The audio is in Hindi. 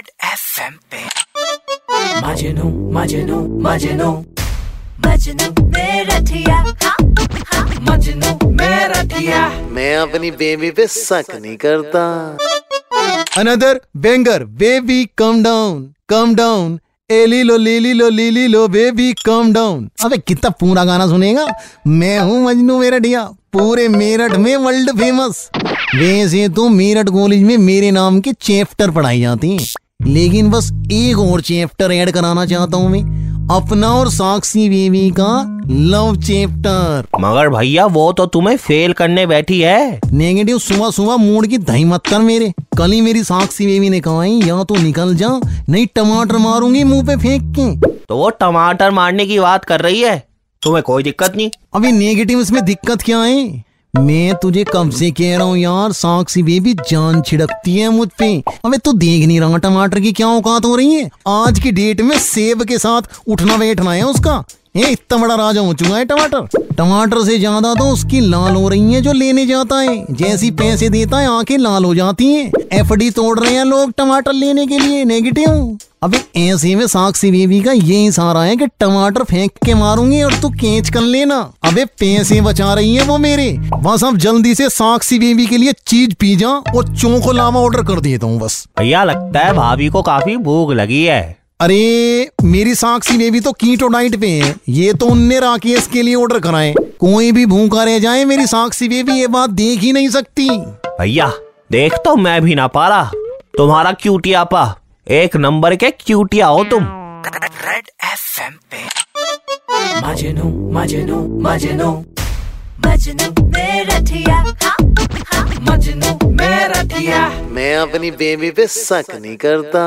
रेड एफएम पे। मजनू मजनू मजनू। मजनू मेरा हाँ, हाँ। मजनू मेरा मैं अपनी बेबी पे शक नहीं करता। Another banger baby come down come down Eli लो लीली लो लीली लो बेबी कम डाउन अबे कितना पूरा गाना सुनेगा? मैं हूँ मजनू मेरठिया पूरे मेरठ में वर्ल्ड फ़ेमस वैसे तो मेरठ कॉलेज में मेरे नाम के चैप्टर पढ़ाई जाती हैं। लेकिन बस एक और चैप्टर ऐड कराना चाहता हूँ मैं। अपना और साक्षी बेबी का लव चैप्टर मगर भैया वो तो तुम्हें फेल करने बैठी है। नेगेटिव सुबह सुबह मूड की दही मत कर मेरे। कल ही मेरी साक्षी बेबी ने कहा है, या तो निकल जा नहीं टमाटर मारूँगी मुँह पे फेंक के। तो वो टमाटर मारने की बात कर रही है? तुम्हें कोई दिक्कत नहीं? अभी नेगेटिव इसमें दिक्कत क्या है? मैं तुझे कब से कह रहा हूँ यार? साक्षी बेबी जान छिड़कती है मुझ पे। अबे तू देख नहीं रहा, टमाटर की क्या औकात हो रही है? आज की डेट में सेब के साथ उठना बैठना है उसका। ये इतना बड़ा राजा हो चुका है टमाटर। टमाटर से ज़्यादा तो उसकी लाल हो रही है जो लेने जाता है। जैसी पैसे देता है, आँखें लाल हो जाती हैं। एफडी तोड़ रहे हैं लोग टमाटर लेने के लिए नेगेटिव अबे, ऐसे में साक्षी बेबी का ये इशारा है कि टमाटर फेंक के मारूँगी और तू कैच कर लेना। अबे, पैसे बचा रही है वो मेरे। बस अब जल्दी से साक्षी बेबी के लिए चीज़, पिज्जा और चौको लावा ऑर्डर कर देता हूँ बस। भैया, लगता है भाभी को काफ़ी भूख लगी है। अरे मेरी साक्षी बेबी तो कीटो डाइट पे है। ये तो उनने राकेश के लिए ऑर्डर कराए कोई भी भूखा रह जाए मेरी साक्षी बेबी ये बात देख ही नहीं सकती। भैया देख तो मैं भी ना पा रहा तुम्हारा क्यूटिया पा एक नंबर के क्यूटिया हो तुम। रेड एफएम पे। मजनू मजनू मजनू। मजनू मेरा हाँ, हाँ। मजनू मेरा मैं अपनी बेबी पे शक नहीं करता।